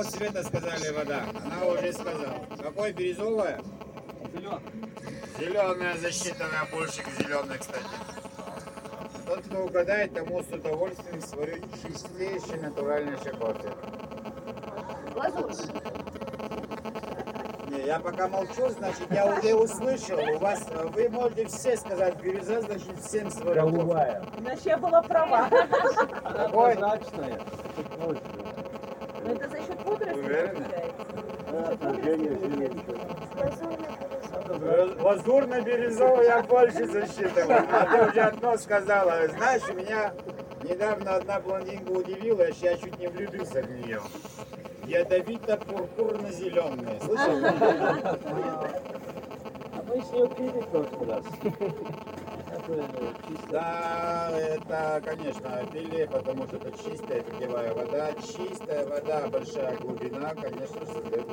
какого цвета сказали вода? Она уже сказала. Какой бирюзовая? Зеленая засчитанная больше к зеленой, кстати. Тот, кто угадает, тому с удовольствием сварю чистейший натуральный кофе. Не, я пока молчу, значит, я уже услышал. У вас, вы можете все сказать, бирюза, значит, всем сварю кофе. Голубая. Значит, я была права. Она Какой? прозрачная. Чуть больше. Но это за счет пудры Уверены? Жилетки. Э, Лазурно-бирюзовый я больше засчитываю. А ты уже одно сказала. Знаешь, меня недавно одна блондинка удивила, я чуть не влюбился в нее. Ядовито-пурпурно-зеленые. Слышал? А мы с нее пили в прошлый раз. Да, это, конечно, пили, потому что это чистая питьевая вода. Чистая вода, большая глубина, конечно, создает.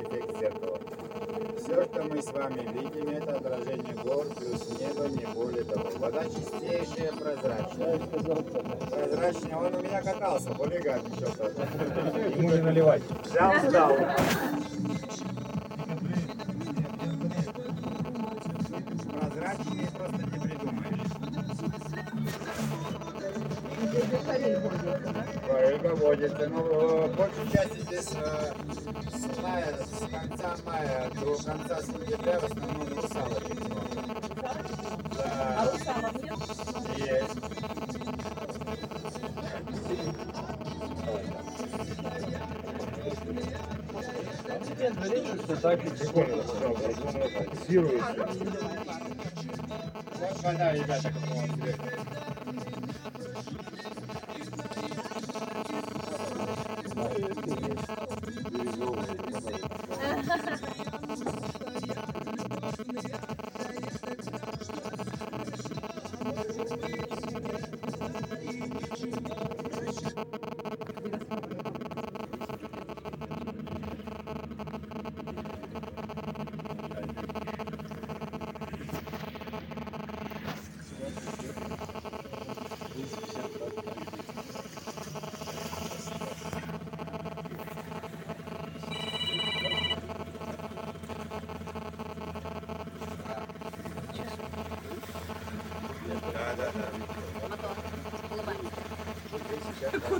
Все, что мы с вами видим, это отражение гор плюс небо, не более того. Вода чистейшая, прозрачная. Прозрачная. Он у меня катался, хулиган еще Ему не наливать. Взял, сдал. Прозрачнее просто не придумаешь. Рыба водится. Ну, части здесь э, с мая, с конца мая до конца сентября в основном русалочек много. А Да, русалов нет? есть. Что так и прикольно. Фиксируется. Вот вода, ребята, какого цвета. Да,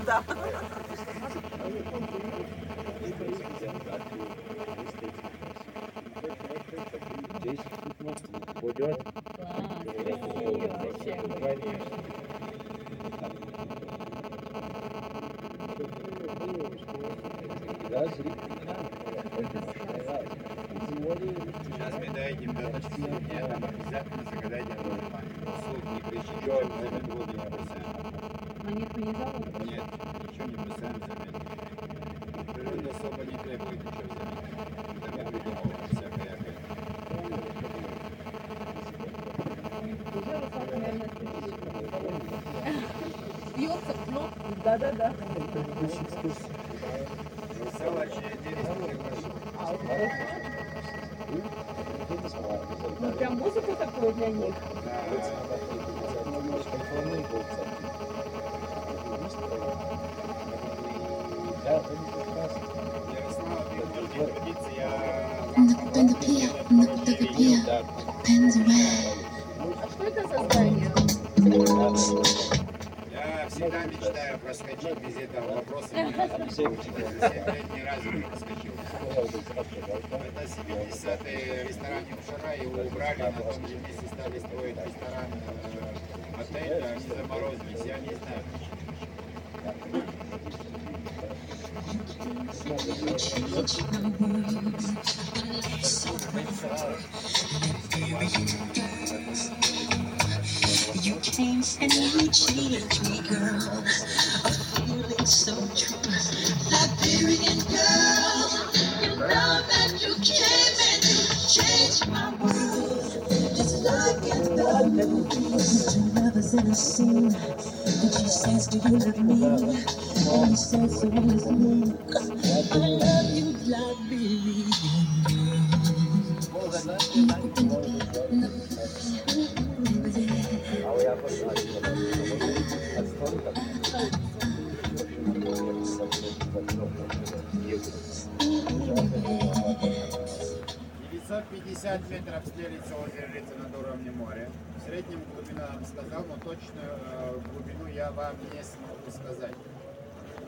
да. Сейчас мы до точки зрения, там обязательно загадайте дно. Да-да-да. Мечтаю проскочить без этого вопроса. За 7 лет ни разу не проскочил. Это 70-е ресторан Юшара, его убрали, на том же месте стали строить ресторан, э, отель, они заморозились, я не знаю. You came and you changed me, girl. two lovers in a scene. And she says, Do you love me? And he says, So will is me. I love you like Billy. Але я бачу. А столика? видите. 950 метров стелится озеро Лица над уровнем моря. Среднем вам сказал, но точную э, глубину я вам не смогу сказать.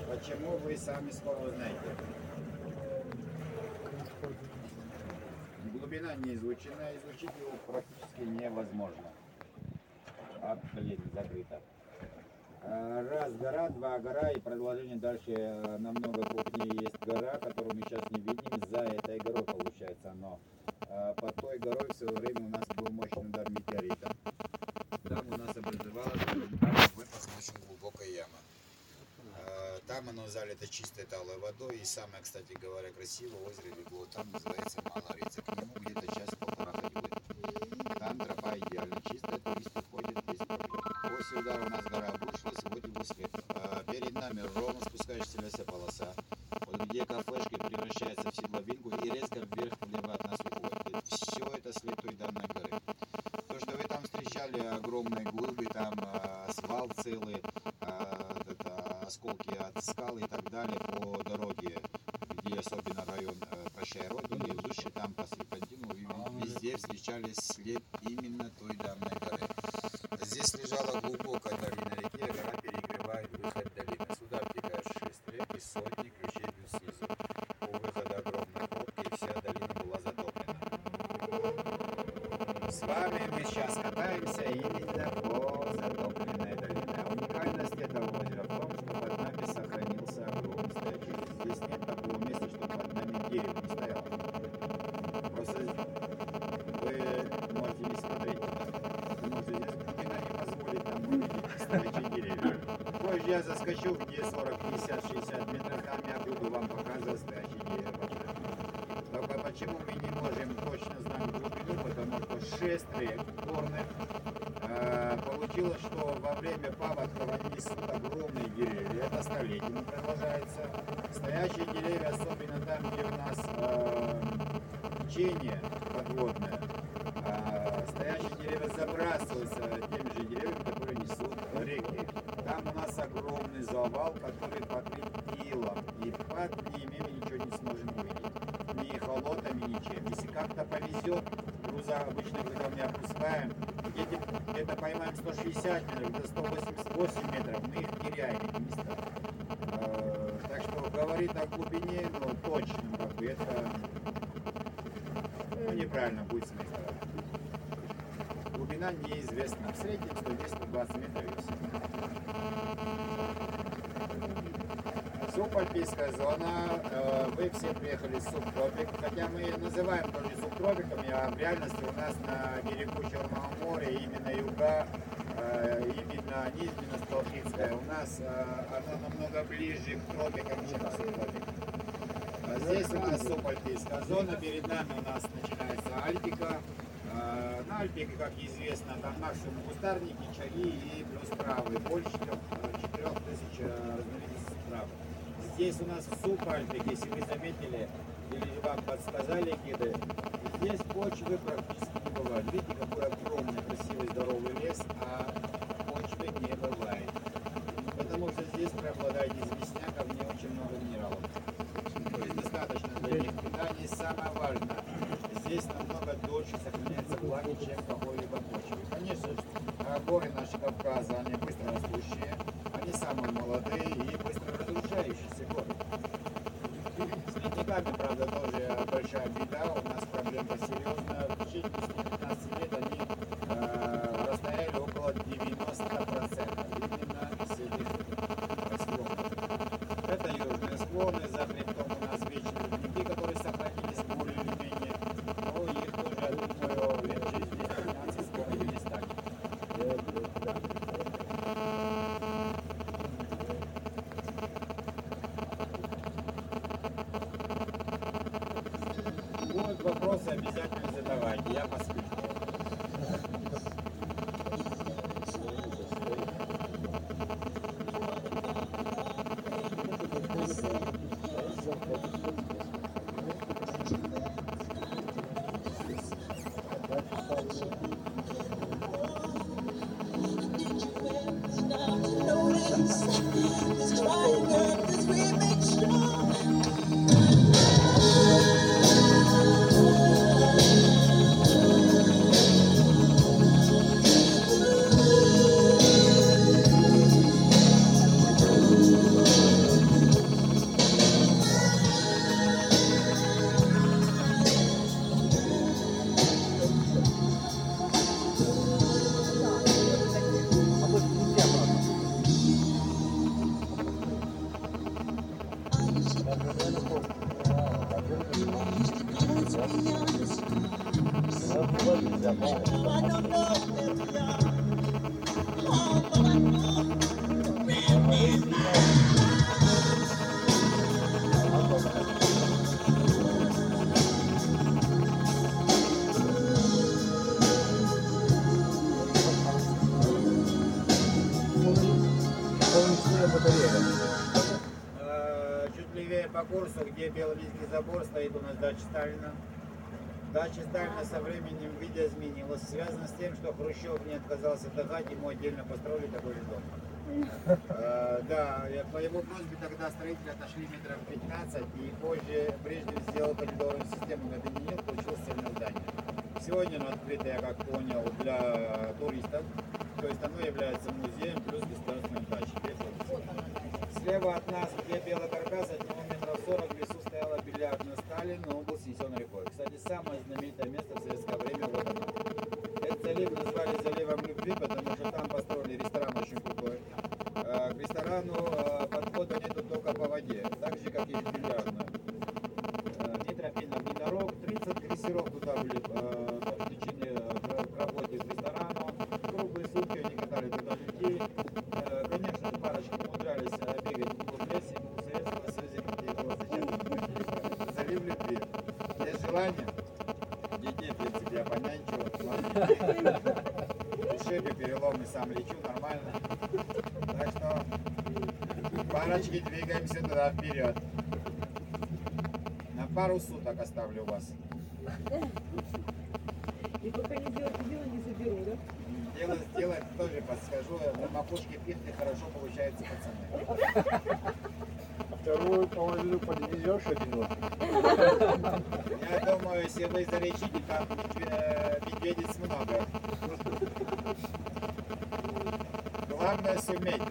Почему вы сами скоро узнаете. Глубина не изучена, изучить его практически невозможно. А, блин, закрыто. Э, Раз гора, два гора и продолжение дальше э, намного крупнее есть гора, которую мы сейчас не видим. За этой горой получается оно. Э, Под той горой в свое время у нас был мощный удар метеорита. Там у нас образовалась там выпас очень глубокая яма. Э, Там оно залито чистой талой водой. И самое, кстати говоря, красивое озеро легло. Там называется Малорица. К нему где-то час-полтора ходьбы. Там тропа идеально чистая, туристы ходят без проблем. После удара у нас гора обрушилась, вот его след. А, Перед нами ровно спускающаяся лесополоса. Вот где кафешки превращается в седловинку и резко вверх влево от нас уходит. Все это след той данной горы. То, что вы там встречали огромные глыбы, там а, свал целый, осколки от скал и так далее по дороге, где особенно район э, Прощай Родине, и выше там по серпантину, везде встречались Заскочу, где 40, 50, 60 метров, я буду вам показывать деревья. Только почему мы не можем точно знать глубину, потому что шестеры горных э, получилось, что во время паводков они несут огромные деревья, это столетиями продолжается. Стоящие деревья, особенно там, где у нас э, течение подводное, э, стоящие деревья забрасываются теми же деревьями, которые несут реки. Там у нас огромный завал, который покрыт илом, и под ними мы ничего не сможем увидеть ни холодами, ничем. Если как-то повезет, груза обычно, когда мы опускаем, где-то где поймаем 160 метров, где 188 метров, мы их теряем, эти места. Э, Так что говорить о глубине, ну, точно, как бы это ну, неправильно будет с моей стороны. Глубина неизвестна. В среднем 110-120 метров Субальпийская зона, э, вы все приехали с субтропик, хотя мы называем тоже субтропиками, а в реальности у нас на берегу Черного моря именно юга, э, именно не именно Субальпийская, у нас э, она намного ближе к тропикам, чем субтропик. А Здесь у нас субальпийская зона, перед нами у нас начинается Альпика. На Альпике, как известно, там максимум кустарники, чаги и плюс травы. Больше Здесь у нас субальпике, если вы заметили, или вам подсказали гиды, здесь почвы практически не бывает. Видите, какой огромный, красивый, здоровый лес, а почвы не бывает. Потому что здесь преобладает известняк, а в ней очень много минералов. То есть достаточно для них питания. Самое важное, здесь намного дольше сохраняется влаги, чем в какой-либо почве. Конечно, же, а, горы наши Кавказа, они быстро растущие, они самые молодые и быстро разрушающиеся горы. Ледниками, правда, тоже большая беда, у нас проблема серьезная. В течение 10-15 лет они э, расстояли около 90% именно с этих склонов. Это южные склоны, What is that? Забор, стоит у нас дача Сталина. Дача Сталина со временем видоизменилась. Связано с тем, что Хрущев не отказался отдавать, ему отдельно построили такой же дом. Э, Да, по его просьбе тогда строители отошли метров 15, и позже Брежнев сделал коридорную систему кабинет, получилось цельное здание. Сегодня оно открыто, я как понял, для туристов. То есть оно является музеем плюс государственной дачей. Слева от нас, где белый каркас, от него метров 40 в лесу стояла был снесен рекой. Кстати, самое знаменитое место в советское время вот оно. Этот залив назвали заливом любви, потому что там построили ресторан очень крутой. Э, К ресторану э, подхода нету только по воде, так же, как и бильярдная. Э, Ни тропинок, ни дорог, 30 крейсеров туда были э, подключены э, к к работе к ресторану. Круглые сутки они катали туда людей. Э, Конечно, парочки умудрялись э, бегать по лесе. У Советского Союза где было зачем залив любви. Желание? Детей, в принципе, я понянчил. Ушибы, переломы, сам лечу, нормально. Так что парочки двигаемся туда вперед. На пару суток оставлю вас. И пока не сделаете дело, не заберу, да? Дело сделать тоже подскажу. На макушке пихты хорошо получается, пацаны. Вторую половину подвезешь одиночку. Я думаю, если вы залечите, там э, медведиц много. Суметь.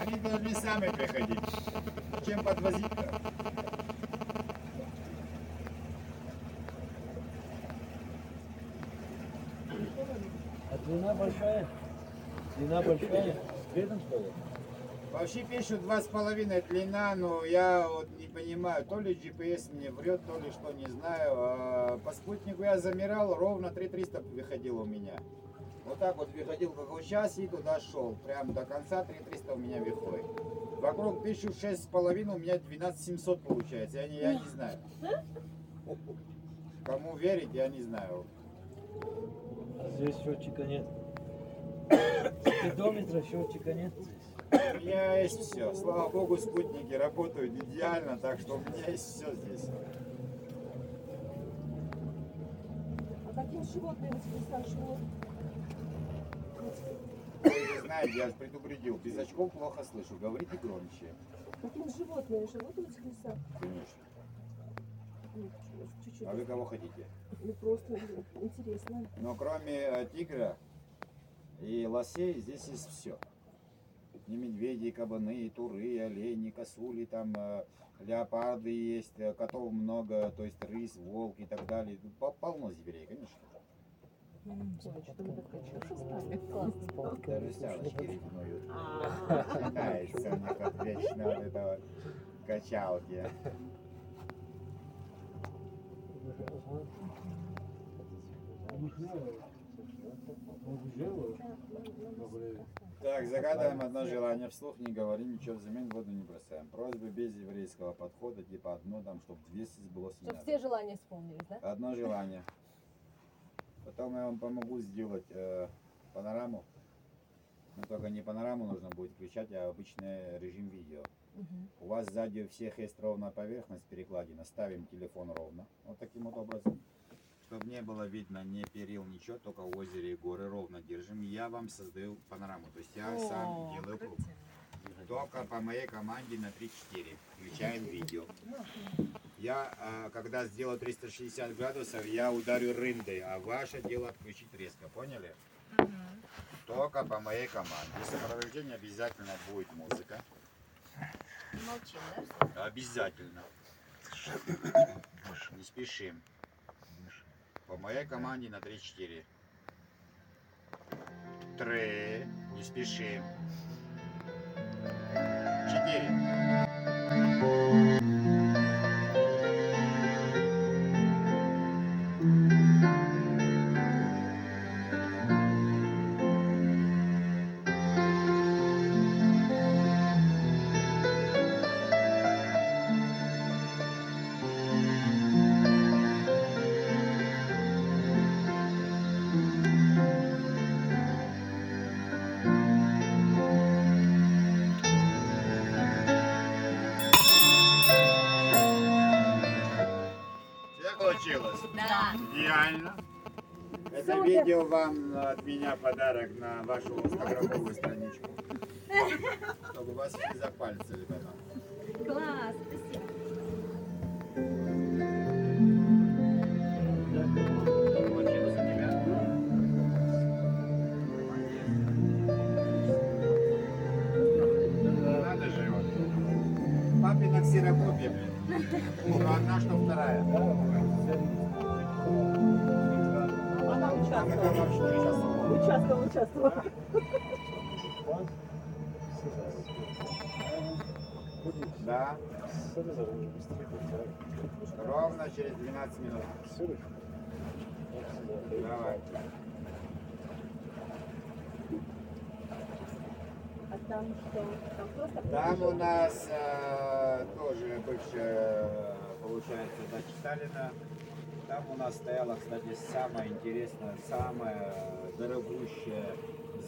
Они должны сами приходить. Чем подвозить-то? А длина большая? Длина большая? Рядом что ли? Вообще пишут два с половиной длина, но я вот не понимаю, то ли GPS мне врет, то ли что, не знаю. А По спутнику я замирал, ровно 3300 выходил у меня. Вот так вот выходил, как вот сейчас, и туда шел. Прям до конца 3300 у меня выходит. Вокруг пишут шесть с половиной, у меня 12700 получается. Я не, я не знаю. Кому верить, я не знаю. А здесь счетчика нет. Спидометра счетчика нет. У меня есть все. Слава богу, спутники работают идеально, так что у меня есть все здесь. А каким животным воскресенье Вы знаете, я же предупредил, без очков плохо слышу, говорите громче. Каким животные живут в лесах? Конечно. Чуть-чуть. А вы кого хотите? Ну, просто интересно. Но кроме э, тигра и лосей, здесь есть все. И медведи, и кабаны, и туры, и олени, и косули, там э, леопарды есть, э, котов много, то есть рысь, волк и так далее. Полно зверей, конечно. Ой, что мы так качуши стали? Даже стялочки ревнуют. Катается у них вот вечно вот качалки. Так, загадываем одно желание, вслух не говорим, ничего взамен воду не бросаем. Просьбы без еврейского подхода, типа одно там, чтобы 200 сбылось не Чтобы все желания исполнились, да? Одно желание. Потом я вам помогу сделать э, панораму. Но только не панораму нужно будет включать, а обычный режим видео. У вас сзади у всех есть ровная поверхность перекладина. Ставим телефон ровно. Вот таким вот образом. Чтобы не было видно ни перил, ничего, только озеро и горы ровно держим. Я вам создаю панораму. То есть я сам делаю круг. Только по моей команде на 3-4. Включаем видео. Я, а, когда сделаю 360 градусов, я ударю рындой, а ваше дело включить резко, поняли? Только по моей команде. В сопровождении обязательно будет музыка. Молчим, да? Обязательно. Не спешим. По моей команде на 3-4. Три. Не спешим. Четыре. Видео вам от меня подарок на вашу инстаграмовую страничку. Чтобы вас не запальцали Участвовала, участвовала. Да, ровно через 12 минут. Давай. А там что? Там просто Там у нас э, тоже бывшая, получается, дача Сталина. Там у нас стояло, кстати, самое интересное, самое дорогущее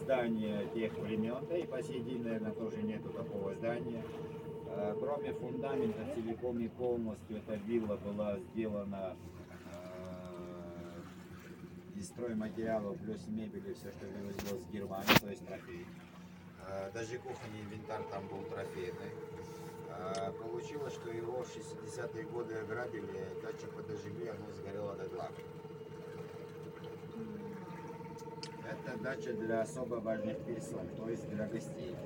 здание тех времен. Да и по сей день, наверное, тоже нету такого здания. Э, Кроме фундамента, целиком и полностью эта вилла была сделана э, из стройматериалов плюс мебели, все, что привозилось с Германии, то есть трофей. Э, Даже кухонный инвентарь там был трофейный. Э, Получилось, что его в 60-е годы ограбили, дачу подожгли, оно сгорело до дла. Это дача для особо важных персон, то есть для гостей.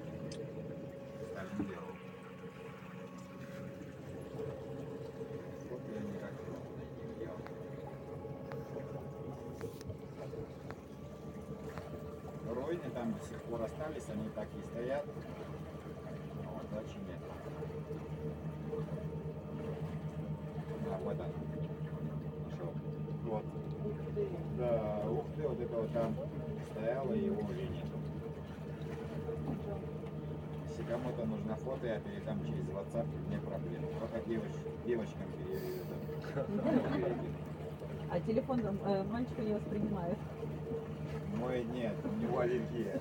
Руины там до сих пор остались, они так и стоят. Но вот дачи нет. А, вот он. Нашел. Вот. Ух ты, вот это вот там стояло, его уже нет. Если кому-то нужно фото, я передам через WhatsApp, не проблем. Только девоч, девочкам передам. А телефон э, мальчика не воспринимает. Мой нет, у него аллергия.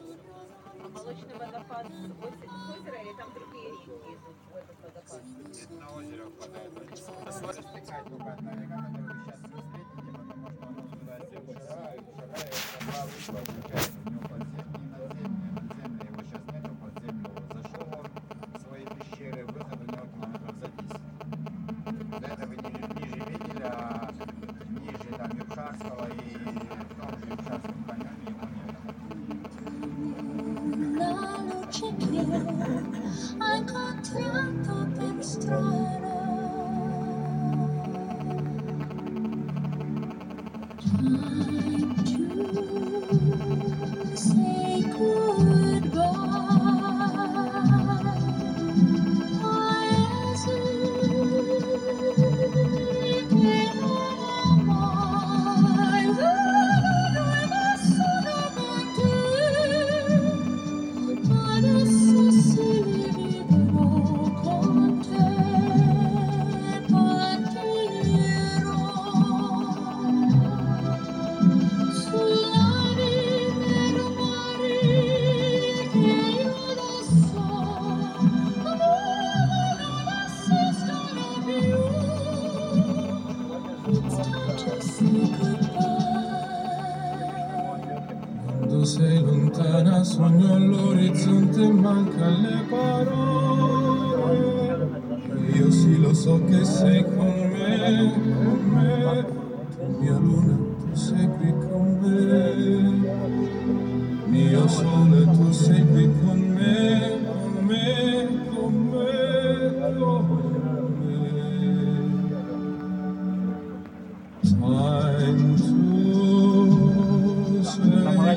Молочный водопад с озе- с озера или там другие реки идут в этот водопад? Это на озеро впадает. Соль стекает только одна река, которую вы сейчас не встретите, потому что оно сюда все шара, и шара, и это два русла получается. У него подземный Trianto per strada.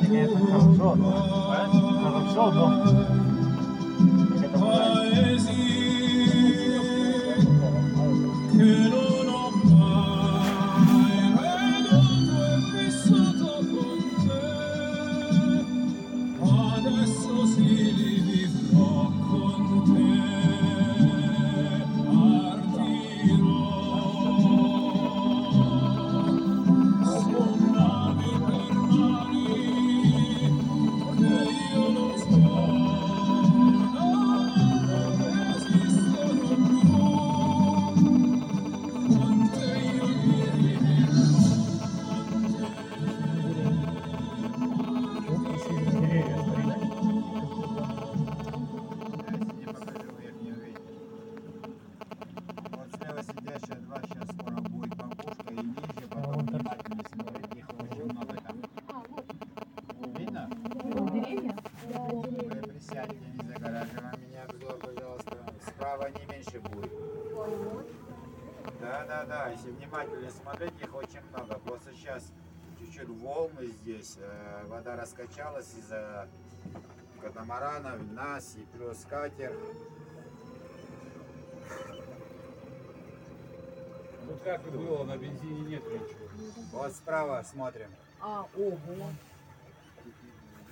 nie, tak do przodu. Weź, do przodu. Здесь, э, вода раскачалась из-за катамаранов, нас и плюс катер. Ну как и было, на бензине нет ничего. Вот справа смотрим. А, ого.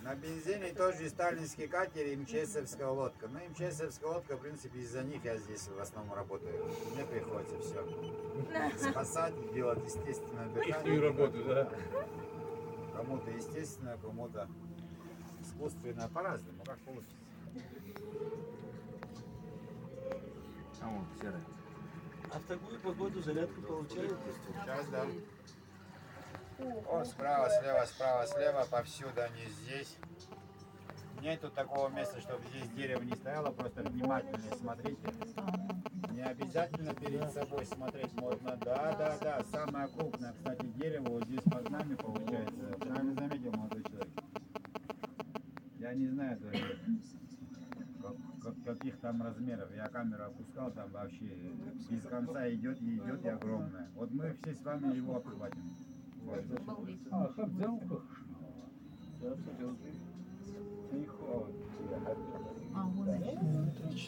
На бензине тоже сталинский катер и МЧСовская лодка. Ну, МЧСовская лодка, в принципе, из-за них я здесь в основном работаю. Мне приходится все спасать, делать естественное Их дыхание. работу, да? Кому-то естественно, кому-то искусственно, по-разному, как получится. А в такую погоду зарядку получаете? Сейчас, да. О, справа, слева, справа, слева, повсюду они здесь. Нету такого места, чтобы здесь дерево не стояло, просто внимательно смотрите. Не обязательно перед собой смотреть можно. Да, да, да, самое крупное, кстати, дерево вот здесь под нами получается. Правильно заметил молодой человек. Я не знаю даже, как- как- каких там размеров. Я камеру опускал, там вообще без конца идет и идет и огромное. Вот мы все с вами его обхватим. Вот. А.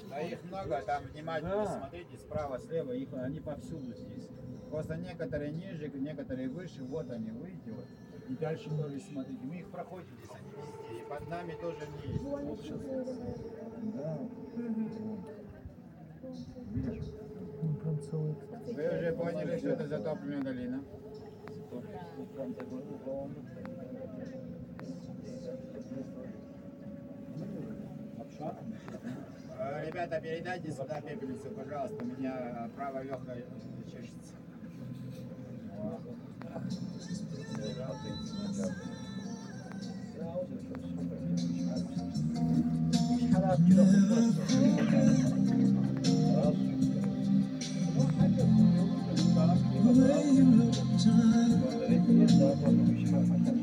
Да их много, там внимательно Да. смотрите, справа, слева, их, они повсюду здесь. Просто некоторые ниже, некоторые выше, вот они, видите, вот. И дальше тоже смотрите, мы их проходим здесь, они везде. И под нами тоже они есть. Вот сейчас. Да. Видишь? Вы уже поняли, что это затопленная долина? Э, Ребята, передайте сюда пепельницу, пожалуйста. У меня правая легкая чешется. Never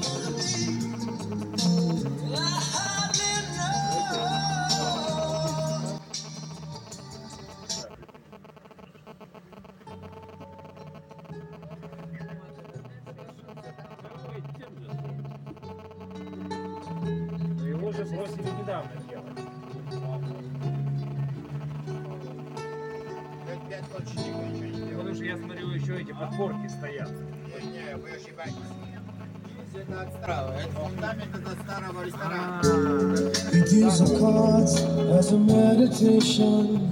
It deals cards as a meditation.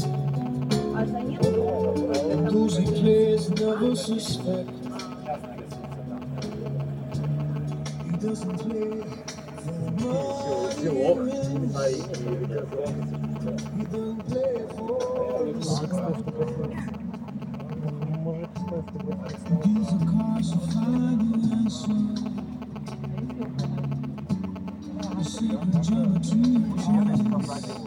Those he plays never suspect. He doesn't play for money. He doesn't play for respect. Tinha.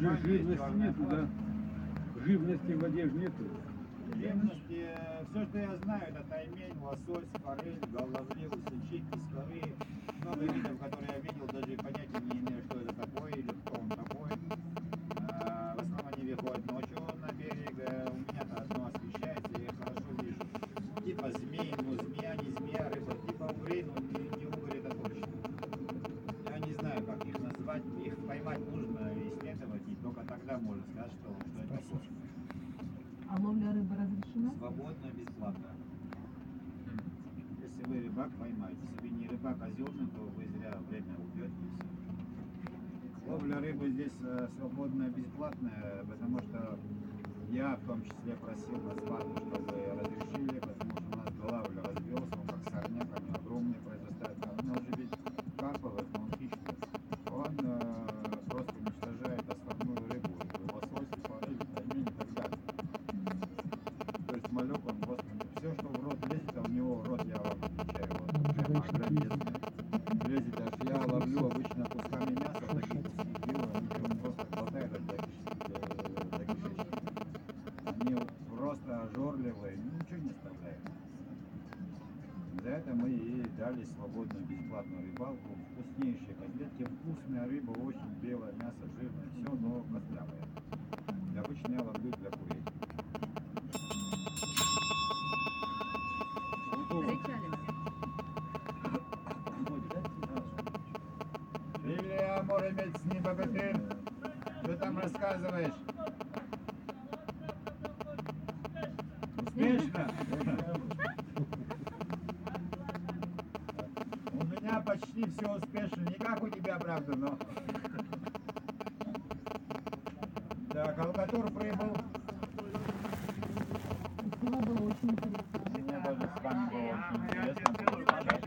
Же живности нету, да? Живности в воде нету. Живности, все, что я знаю, это таймень, лосось, форель, тогда можно сказать, что, что это такое. А ловля рыбы разрешена? Свободно, бесплатно. Если вы рыбак, поймаете. Если вы не рыбак озерный, то вы зря время убьете. и. Ловля рыбы здесь э, свободная, бесплатная, потому что я в том числе просил на свадьбу, чтобы разрешили, потому что у нас лавля развелся, он как сорняк, они огромные произрастают. А у меня уже ведь карповый, но он хищный. Он э, просто уничтожает основную рыбу, лосось, форель, таймень и так далее. То есть малек, он просто все, что в рот лезет, а у него рот, я вам отвечаю, вот, прямо огромезный. Лезет аж, я ловлю обычно кусками мяса, такие куски делаю, они прям просто хватает до, киш- до- до кишечника. Они просто ожорливые, ну, ничего не оставляют. За это мы и дали свободную бесплатную рыбалку. Вкуснейшие котлетки, вкусная рыба, очень белое мясо, жирное, все, но костлявое. И обычно я ловлю для курей. Илья Муромец, не богатырь. Что там рассказываешь? Успешно? У меня все успешно. Не как у тебя, правда, но... Так, Алкатур прибыл. Спасибо, было очень интересно. Мне тоже с вами было очень интересно поболтать.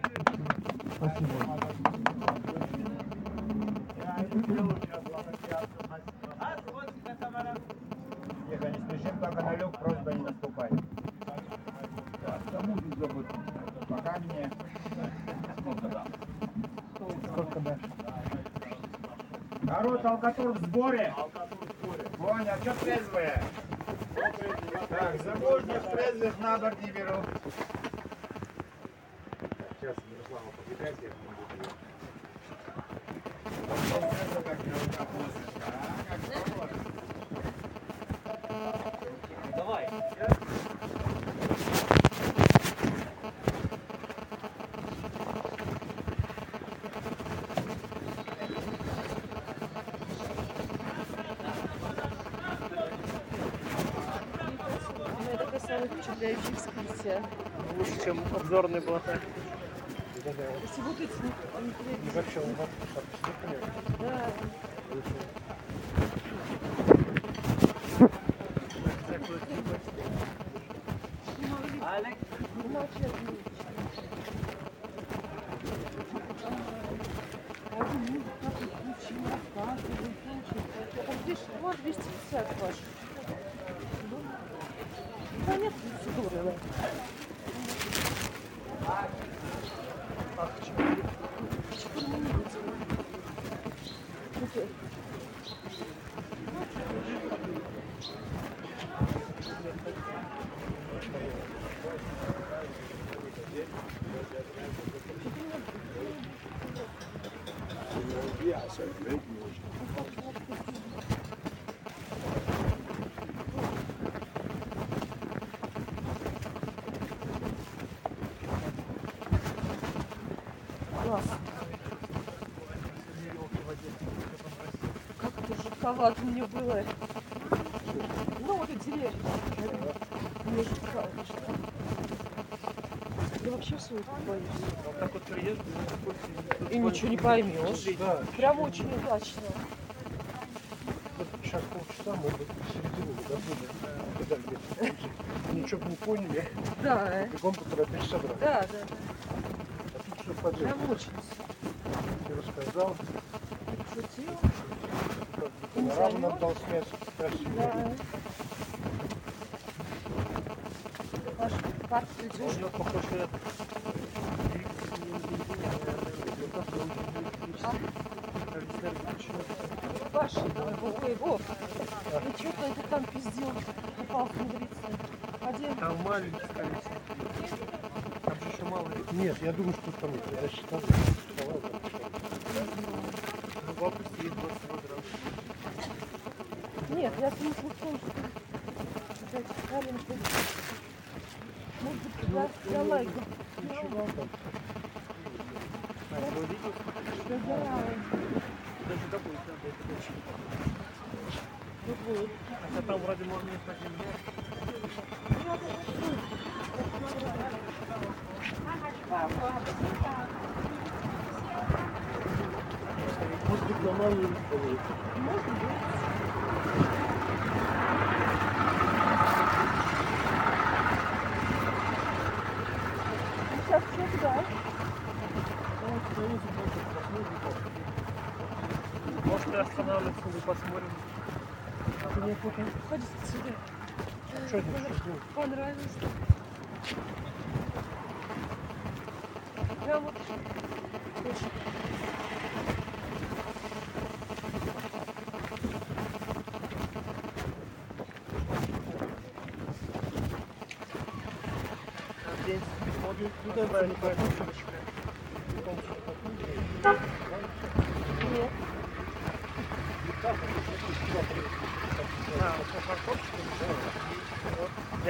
Тихо, не спешим, пока на люк, просьба не наступать. Так, кому тут забыть? Пока мне. Сколько дальше? Народ, алкатур в сборе. Понял, что трезвые? Так, замужних трезвых на борт беру. Сейчас Ярослава покидайте, я буду Давай. Это такая самая экскурсия. Лучше, чем обзорный был. Если вот эти не- не вообще, он Да. Вот 250 ваш. Thank you. Это жутковато мне было. Ну, вот эти деревья. Мне жутковато. Я вообще все это боюсь. Вот так вот приедешь, И ничего не поймешь. Да, Прям очень удачно. сейчас полчаса, может быть, середину. Туда где-то. Ничего бы не поняли, Да, бегом поторопишься обратно. да, да. А тут все подряд. Прям очень Ты рассказал, шутил свет красивый. Ваш парк идешь? Он похож на... Паша, ой, Вов, ну что то это там пиздел, попал внутрица. Один. Там маленький количество. Там же еще мало. Нет, я думаю, что там я считал. Бога, выходит отсюда. Что это? Понравилось. Прямо очень. Здесь ходит, туда, правильно, правильно.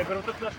pergunta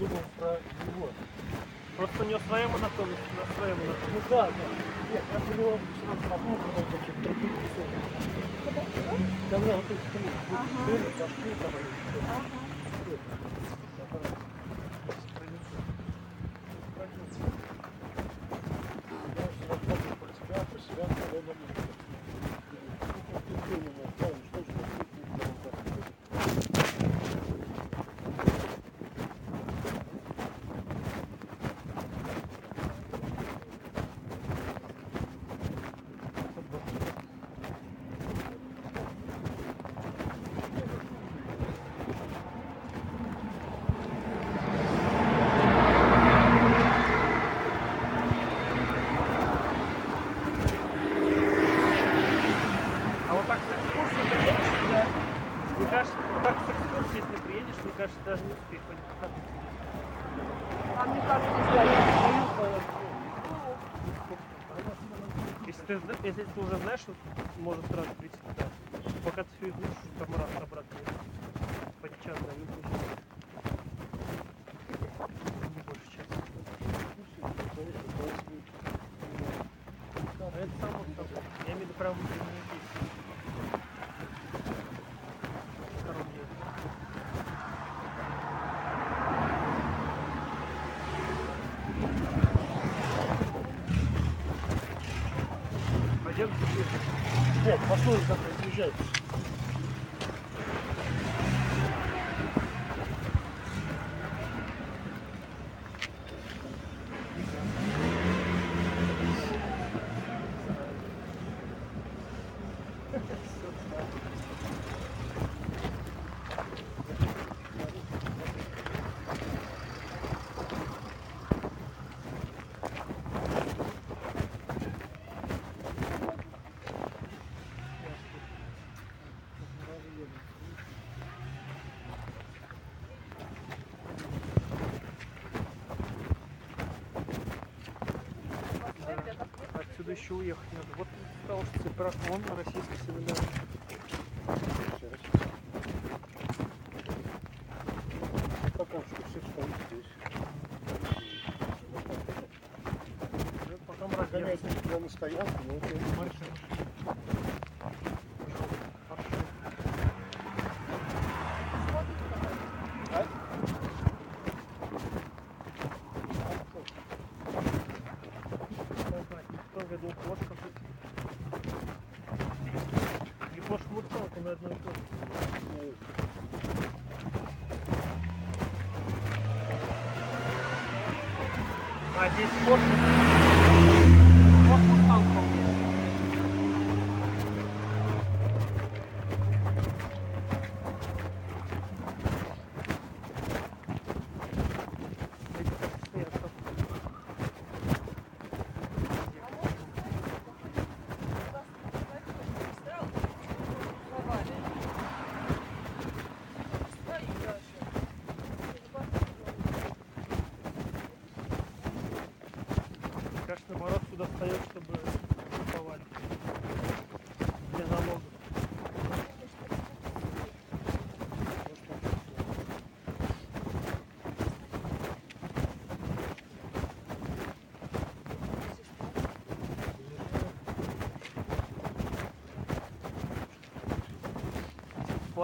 그리고 ти, якщо ти вже знаєш, может треба служба. еще уехать надо. Вот стал Цыпрак, он на российский солидарный. Пока что все встают здесь. Потом разъехать. на стоянку, но А здесь кошка. Кошка там вполне. Эти как стоят там. Конечно, мороз туда встает, чтобы куповать. Для налогов.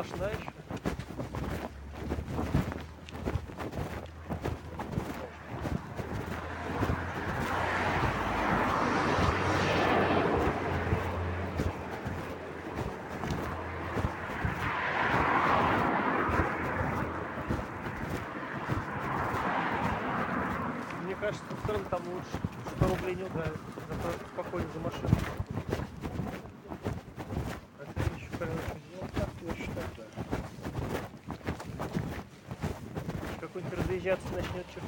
Сплошная еще. Мне кажется, со стороны там лучше 100 рублей не ударит. Зато спокойно за машину. Это еще короче. Ну, так я считаю, да. Разъезжаться начнет, что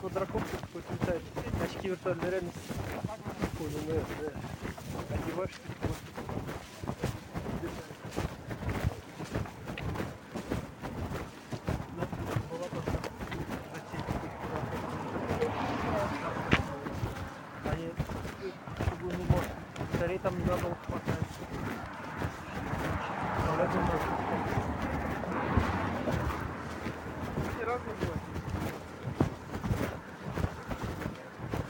квадрокоптер какой-то летает. Очки виртуальной реальности. Понял, да, да. Одеваешь, ты просто Они чугунный мост. Скорее там надолго хватает. А в этом тоже. Все разные бывают.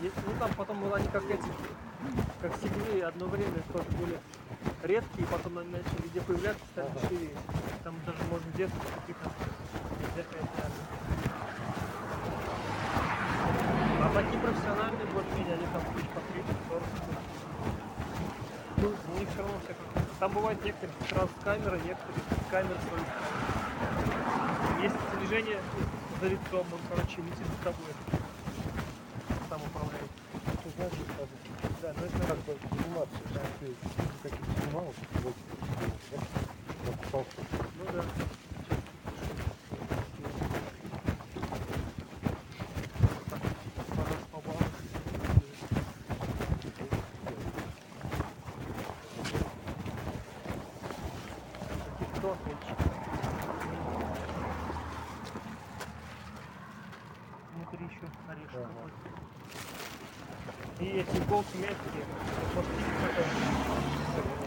Есть, ну вот они как эти, как седьмые одно время тоже были редкие, потом они начали везде появляться, стали Ага. дешевее. Там даже можно взять реально. А такие профессиональные более-менее, они там тысяч по 30, 40. Ну, у них все равно все как Там бывает некоторые сразу с камеры, некоторые с камеры своих. Есть движение за лицом, он, короче, летит за тобой. Thank you.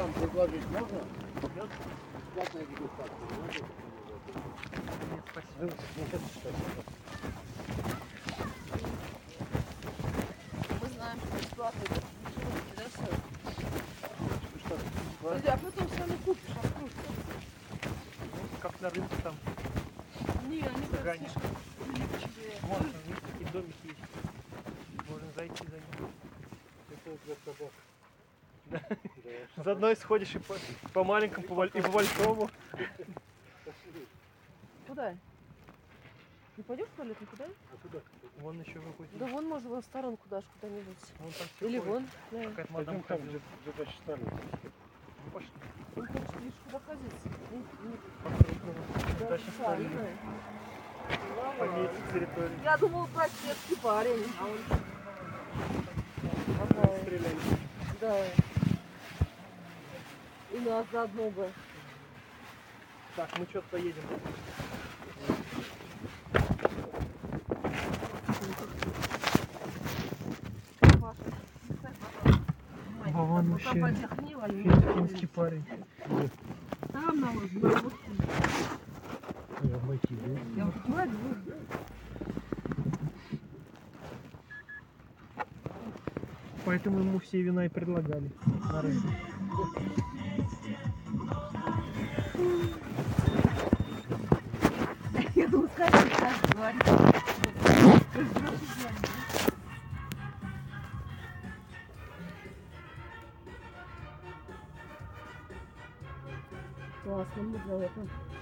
Там предложить можно? Бесплатная дегустация. Нет, спасибо. Нет, спасибо. Мы знаем, что бесплатно. это да, Подожди, а потом сами купишь, открутка. Как на рынке там. Не, они прилипчивые. Вон, у них такие домики есть. Можно зайти за ним. Это для собак. Да. Заодно и сходишь и по, по маленькому, по, и по большому. Куда? Не пойдешь в туалет никуда? А куда? Вон еще выходит. Да вон можно в сторонку даже куда-нибудь. Вон там всё Или ходит. вон. Да. Какая-то мадам там, где, где Сталин. Ну, Пошли. Он хочет лишь куда ходить. По-крупному. да, Дальше не пометить территорию. Я думал, простецкий парень, а он... Стреляли. да. И нас заодно бы. Так, мы что-то. Мать, А вон финский парень. Там на вот, на вот. Обойти, да? Я вот говорю. Поэтому ему все вина и предлагали на рынке. Я думаю, скажи, как говорит. Классно, мы за это